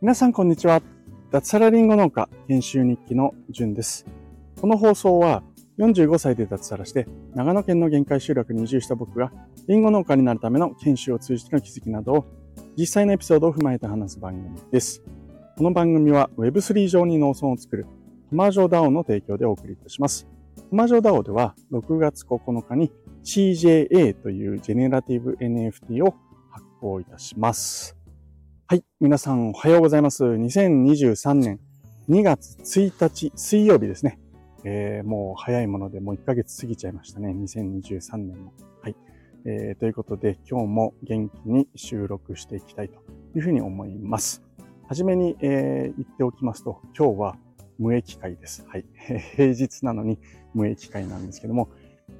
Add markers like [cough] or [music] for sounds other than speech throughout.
皆さんこんにちは。脱サラリンゴ農家研修日記のじゅんです。この放送は45歳で脱サラして長野県の限界集落に移住した僕がリンゴ農家になるための研修を通じての気づきなどを実際のエピソードを踏まえて話す番組です。この番組は Web3 上に農村を作るトマージョ DAO の提供でお送りいたします。トマジョ DAO では6月9日に CJA というジェネラティブ NFT を発行いたします。はい。皆さんおはようございます。2023年2月1日水曜日ですね。えー、もう早いものでもう1ヶ月過ぎちゃいましたね。2023年も。はい。えー、ということで今日も元気に収録していきたいというふうに思います。はじめに、えー、言っておきますと、今日は無益会です。はい。[laughs] 平日なのに無益会なんですけども、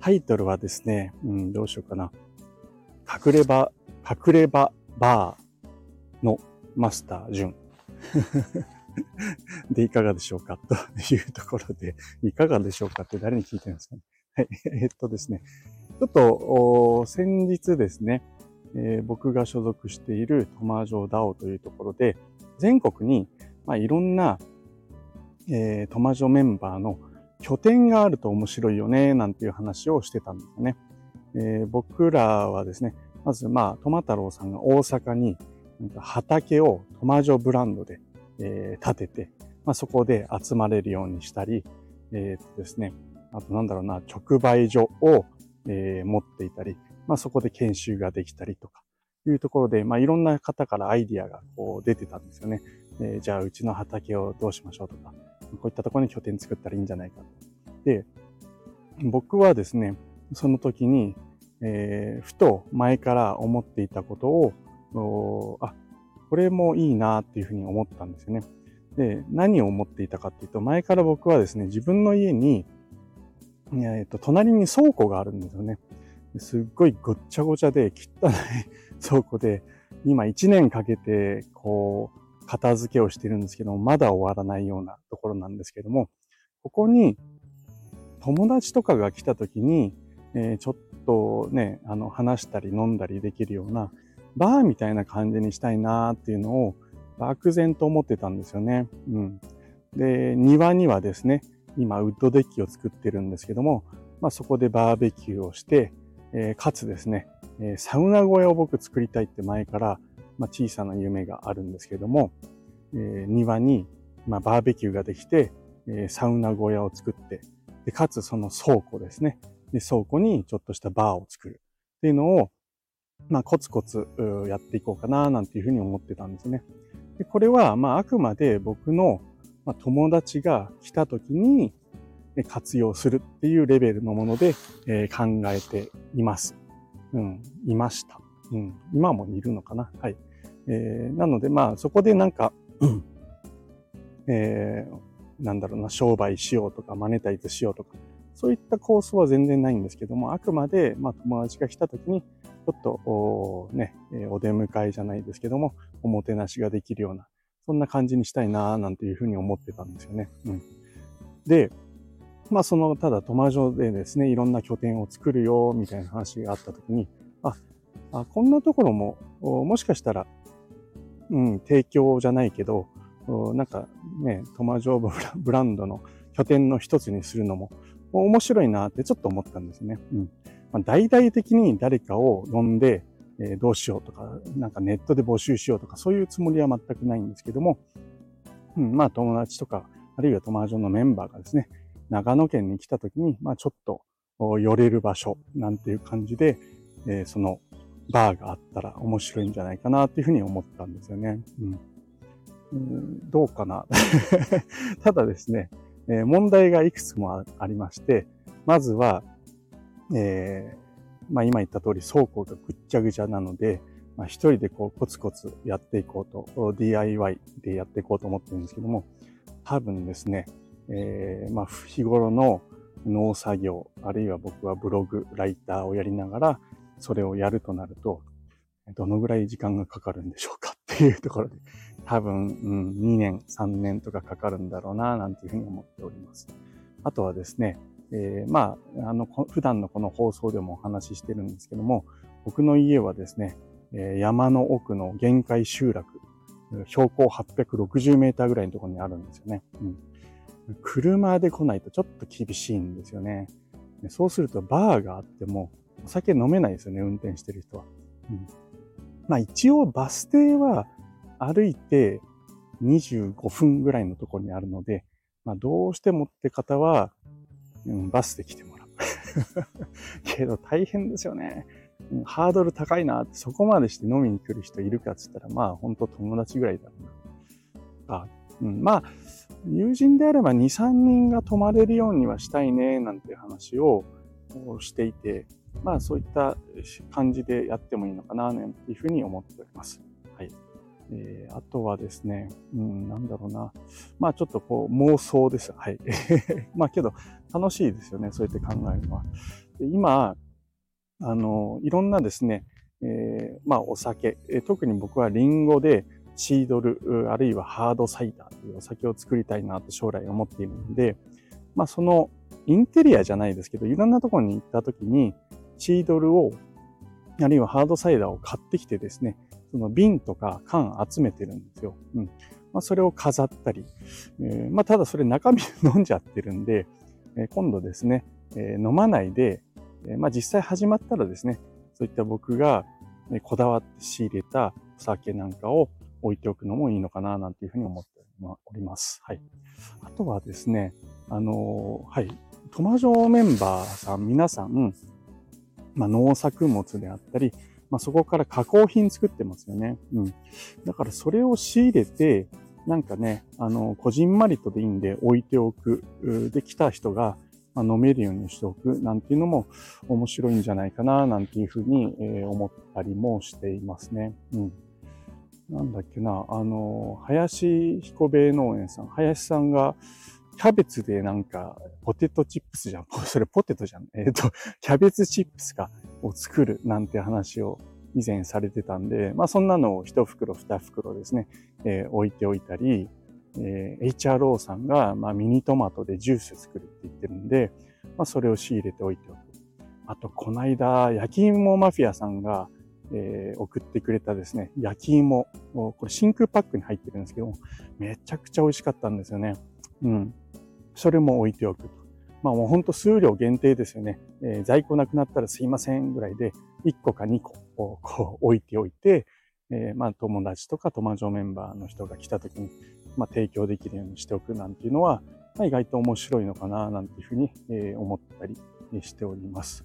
タイトルはですね、うん、どうしようかな。隠れ場、隠れ場バーのマスタージュン。[laughs] で、いかがでしょうか？というところで、いかがでしょうかって誰に聞いてるんですかね？はい。[laughs] えっとですね。ちょっと、先日ですね、えー、僕が所属しているトマジョダオというところで、全国に、まあ、いろんな、えー、トマジョメンバーの拠点があると面白いよね、なんていう話をしてたんですね。えー、僕らはですね、まずまあ、トマ太郎さんが大阪に畑をトマジョブランドで、えー、建てて、まあ、そこで集まれるようにしたり、えー、とですね、あとなんだろうな、直売所を、えー、持っていたり、まあ、そこで研修ができたりとか、いうところで、まあ、いろんな方からアイディアがこう出てたんですよね。えー、じゃあ、うちの畑をどうしましょうとか、こういったところに拠点作ったらいいんじゃないかと。で、僕はですね、その時に、えー、ふと前から思っていたことを、あ、これもいいなっていうふうに思ったんですよね。で、何を思っていたかっていうと、前から僕はですね、自分の家に、えー、と、隣に倉庫があるんですよね。すっごいごっちゃごちゃで汚い [laughs] 倉庫で、今1年かけて、こう、片付けをしてるんですけども、まだ終わらないようなところなんですけども、ここに友達とかが来た時に、えー、ちょっとね、あの、話したり飲んだりできるような、バーみたいな感じにしたいなっていうのを漠然と思ってたんですよね。うん。で、庭にはですね、今ウッドデッキを作ってるんですけども、まあそこでバーベキューをして、えー、かつですね、え、サウナ小屋を僕作りたいって前から、まあ、小さな夢があるんですけども、えー、庭に、まあ、バーベキューができて、えー、サウナ小屋を作って、でかつその倉庫ですね。で倉庫にちょっとしたバーを作るっていうのを、まあ、コツコツやっていこうかな、なんていうふうに思ってたんですね。でこれは、まあ、あくまで僕のまあ友達が来た時に活用するっていうレベルのもので、え考えています。うん、いました。うん、今もいるのかな。はい。えー、なので、まあ、そこでなんか、えー、なんだろうな、商売しようとか、マネタイズしようとか、そういったコースは全然ないんですけども、あくまで、まあ、友達が来た時に、ちょっと、おね、お出迎えじゃないですけども、おもてなしができるような、そんな感じにしたいななんていうふうに思ってたんですよね。うん。で、まあその、ただトマジョでですね、いろんな拠点を作るよ、みたいな話があったときに、あ、あ、こんなところも、もしかしたら、うん、提供じゃないけど、なんかね、トマジョーブブランドの拠点の一つにするのも面白いなってちょっと思ったんですね。うん。まあ、大々的に誰かを呼んで、えー、どうしようとか、なんかネットで募集しようとか、そういうつもりは全くないんですけども、うん、まあ友達とか、あるいは友達のメンバーがですね、長野県に来た時に、まあちょっと寄れる場所なんていう感じで、えー、そのバーがあったら面白いんじゃないかなっていうふうに思ったんですよね。うん。どうかな [laughs] ただですね、えー、問題がいくつもありまして、まずは、えー、まあ今言った通り倉庫がぐっちゃぐちゃなので、まあ一人でこうコツコツやっていこうと、DIY でやっていこうと思ってるんですけども、多分ですね、えー、まあ日頃の農作業、あるいは僕はブログ、ライターをやりながら、それをやるとなると、どのぐらい時間がかかるんでしょうかっていうところで、多分、うん、2年、3年とかかかるんだろうな、なんていうふうに思っております。あとはですね、えー、まあ、あの、普段のこの放送でもお話ししてるんですけども、僕の家はですね、山の奥の限界集落、標高860メーターぐらいのところにあるんですよね。うん。車で来ないとちょっと厳しいんですよね。そうするとバーがあってもお酒飲めないですよね、運転してる人は。うん、まあ一応バス停は歩いて25分ぐらいのところにあるので、まあどうしてもって方は、うん、バスで来てもらう。[laughs] けど大変ですよね。ハードル高いなって、そこまでして飲みに来る人いるかっつったら、まあ本当友達ぐらいだろうな。あうん、まあ、友人であれば2、3人が泊まれるようにはしたいね、なんて話をしていて、まあそういった感じでやってもいいのかな、なんていうふうに思っております。はい。えー、あとはですね、うん、なんだろうな。まあちょっとこう妄想です。はい。[laughs] まあけど楽しいですよね、そうやって考えるのは。で今、あの、いろんなですね、えー、まあお酒、えー、特に僕はリンゴでシードル、あるいはハードサイダーというお酒を作りたいなと将来思っているので、まあそのインテリアじゃないですけど、いろんなところに行った時に、シードルを、あるいはハードサイダーを買ってきてですね、その瓶とか缶集めてるんですよ。うん。まあそれを飾ったり、えー、まあただそれ中身飲んじゃってるんで、えー、今度ですね、えー、飲まないで、えまあ実際始まったらですね、そういった僕がこだわって仕入れたお酒なんかを置いておくのもいいのかななんていうふうに思っております。はい。あとはですね、あのはい。トマジョメンバーさん、皆さん、まあ、農作物であったり、まあ、そこから加工品作ってますよね。うん。だからそれを仕入れて、なんかね、あの、こじんまりとでいいんで置いておく。で、来た人が、まあ、飲めるようにしておくなんていうのも面白いんじゃないかな、なんていうふうに、えー、思ったりもしていますね。うん。なんだっけな、あの、林彦兵衛農園さん、林さんが、キャベツでなんか、ポテトチップスじゃん。[laughs] それポテトじゃん。えっ、ー、と、[laughs] キャベツチップスか、を作るなんて話を以前されてたんで、まあそんなのを一袋二袋ですね、えー、置いておいたり、えー、HRO さんが、まあ、ミニトマトでジュース作るって言ってるんで、まあそれを仕入れておいておく。あと、この間、焼き芋マフィアさんが、えー、送ってくれたですね、焼き芋。これ真空パックに入ってるんですけどめちゃくちゃ美味しかったんですよね。うん。それも置いておくと。まあもうほんと数量限定ですよね。えー、在庫なくなったらすいませんぐらいで、1個か2個をこう置いておいて、えー、まあ友達とか友達メンバーの人が来た時に、まあ提供できるようにしておくなんていうのは、まあ、意外と面白いのかななんていうふうに、えー、思ったりしております。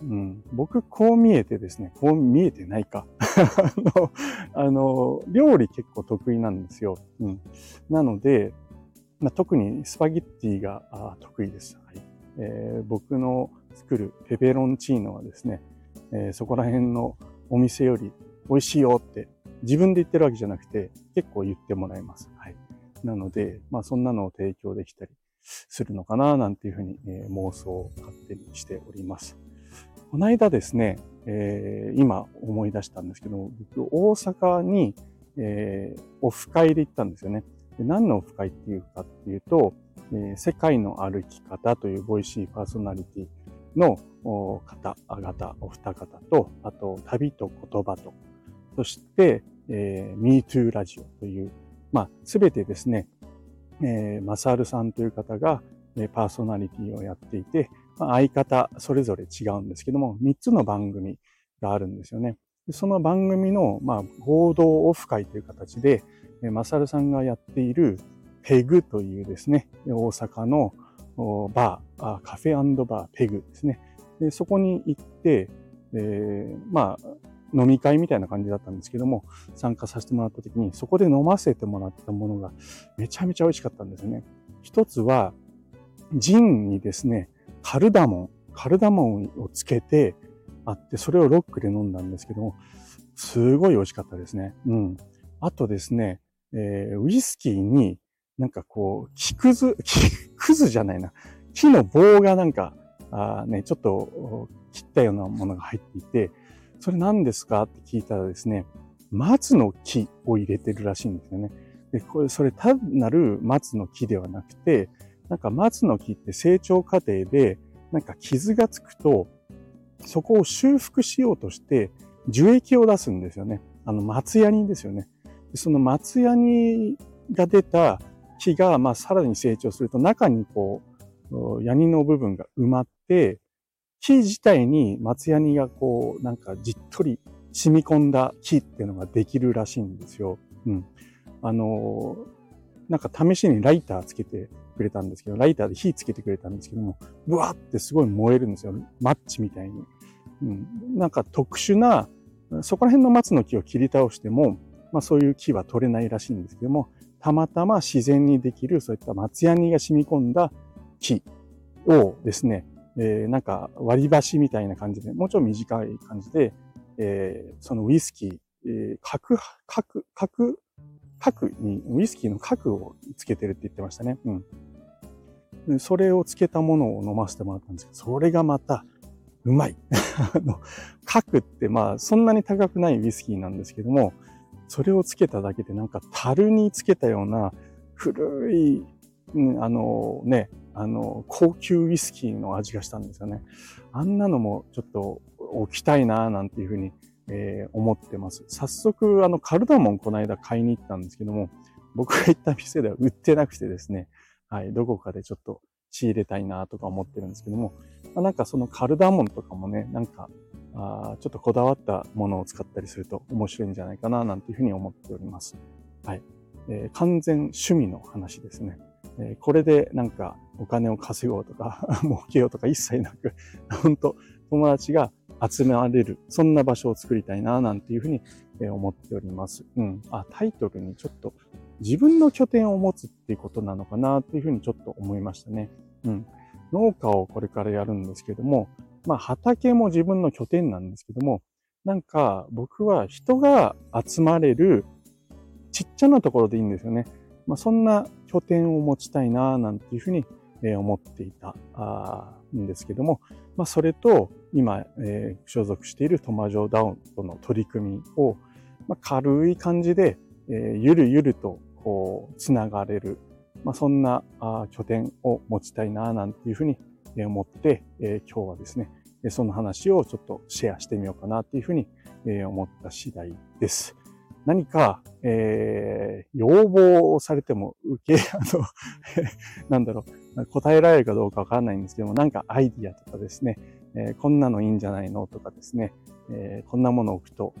うん、僕、こう見えてですね、こう見えてないか。[laughs] あの、あの、料理結構得意なんですよ。うん。なので、まあ、特にスパゲッティが得意です。はいえー、僕の作るペペロンチーノはですね、えー、そこら辺のお店より美味しいよって自分で言ってるわけじゃなくて結構言ってもらいます。はい。なので、まあそんなのを提供できたりするのかななんていうふうに、えー、妄想を勝手にしております。この間ですね、えー、今思い出したんですけど、僕、大阪に、えー、オフ会で行ったんですよね。で何のオフ会っていうかっていうと、えー、世界の歩き方というボイシーパーソナリティの方々、お二方と、あと、旅と言葉と、そして、えー、MeToo ラジオという、まあ、すべてですね、えー、マサールさんという方が、パーソナリティをやっていて、まあ、相方それぞれ違うんですけども、3つの番組があるんですよね。その番組の、まあ、合同オフ会という形で、マサルさんがやっているペグというですね、大阪のバー、カフェバーペグですね。そこに行って、えー、まあ、飲み会みたいな感じだったんですけども、参加させてもらった時に、そこで飲ませてもらったものがめちゃめちゃ美味しかったんですね。一つは、ジンにですね、カルダモン、カルダモンをつけてあって、それをロックで飲んだんですけども、すごい美味しかったですね。うん。あとですね、えー、ウイスキーになんかこう、木くず、木 [laughs] くずじゃないな。木の棒がなんか、あね、ちょっと切ったようなものが入っていて、それ何ですかって聞いたらですね、松の木を入れてるらしいんですよね。で、これ、それ単なる松の木ではなくて、なんか松の木って成長過程で、なんか傷がつくと、そこを修復しようとして、樹液を出すんですよね。あの、松ヤニですよね。その松ヤニが出た木が、まあ、さらに成長すると、中にこう、ヤニの部分が埋まって、木自体に松ヤニがこう、なんかじっとり染み込んだ木っていうのができるらしいんですよ。うん。あの、なんか試しにライターつけてくれたんですけど、ライターで火つけてくれたんですけども、ブワーってすごい燃えるんですよ。マッチみたいに。うん。なんか特殊な、そこら辺の松の木を切り倒しても、まあそういう木は取れないらしいんですけども、たまたま自然にできるそういった松ヤニが染み込んだ木をですね、えー、なんか割り箸みたいな感じで、もうちょっと短い感じで、えー、そのウイスキー、えー、角、角、角、角に、ウイスキーの角をつけてるって言ってましたね。うん。でそれをつけたものを飲ませてもらったんですけど、それがまた、うまい。[laughs] あの、角ってまあ、そんなに高くないウイスキーなんですけども、それをつけただけでなんか樽につけたような古い、あのね、あの、高級ウイスキーの味がしたんですよね。あんなのもちょっと置きたいななんていうふうに、えー、思ってます。早速、あの、カルダモンこの間買いに行ったんですけども、僕が行った店では売ってなくてですね、はい、どこかでちょっと仕入れたいなとか思ってるんですけども、まあ、なんかそのカルダモンとかもね、なんか、あちょっとこだわったものを使ったりすると面白いんじゃないかななんていうふうに思っております。はい。えー、完全趣味の話ですね。えー、これでなんかお金を稼ごうとか [laughs] 儲けようとか一切なく、[laughs] 本当友達が集められる、そんな場所を作りたいな、なんていうふうに思っております。うん。あ、タイトルにちょっと自分の拠点を持つっていうことなのかな、っていうふうにちょっと思いましたね。うん。農家をこれからやるんですけども、まあ畑も自分の拠点なんですけども、なんか僕は人が集まれるちっちゃなところでいいんですよね。まあそんな拠点を持ちたいな、なんていうふうに思っていたんですけども、まあそれと今、えー、所属しているトマジョダウンとの取り組みを、まあ、軽い感じで、えー、ゆるゆるとこうつながれる、まあ、そんなあ拠点を持ちたいななんていうふうに思って、えー、今日はですね、その話をちょっとシェアしてみようかなっていうふうに思った次第です。何か、えー、要望をされても受け、[laughs] あのなんだろう、答えられるかどうかわからないんですけども、なんかアイディアとかですね、えー、こんなのいいんじゃないのとかですね、えー、こんなものを置くと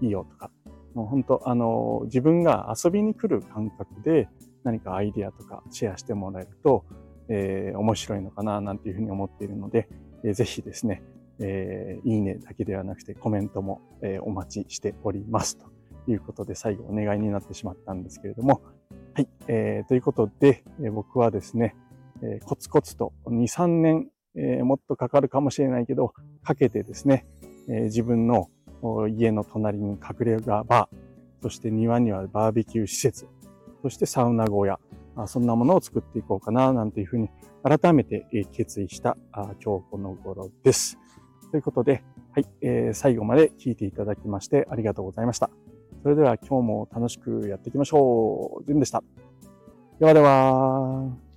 いいよとか、もう本当、あの、自分が遊びに来る感覚で何かアイディアとかシェアしてもらえると、えー、面白いのかななんていうふうに思っているので、えー、ぜひですね、えー、いいねだけではなくてコメントも、えー、お待ちしておりますということで最後お願いになってしまったんですけれども、はい、えー、ということで、えー、僕はですね、えー、コツコツと2、3年えー、もっとかかるかもしれないけど、かけてですね、えー、自分の家の隣に隠れ家バー、そして庭にはバーベキュー施設、そしてサウナ小屋、あそんなものを作っていこうかな、なんていうふうに改めて決意した今日この頃です。ということで、はい、えー、最後まで聞いていただきましてありがとうございました。それでは今日も楽しくやっていきましょう。ジュンでした。ではでは。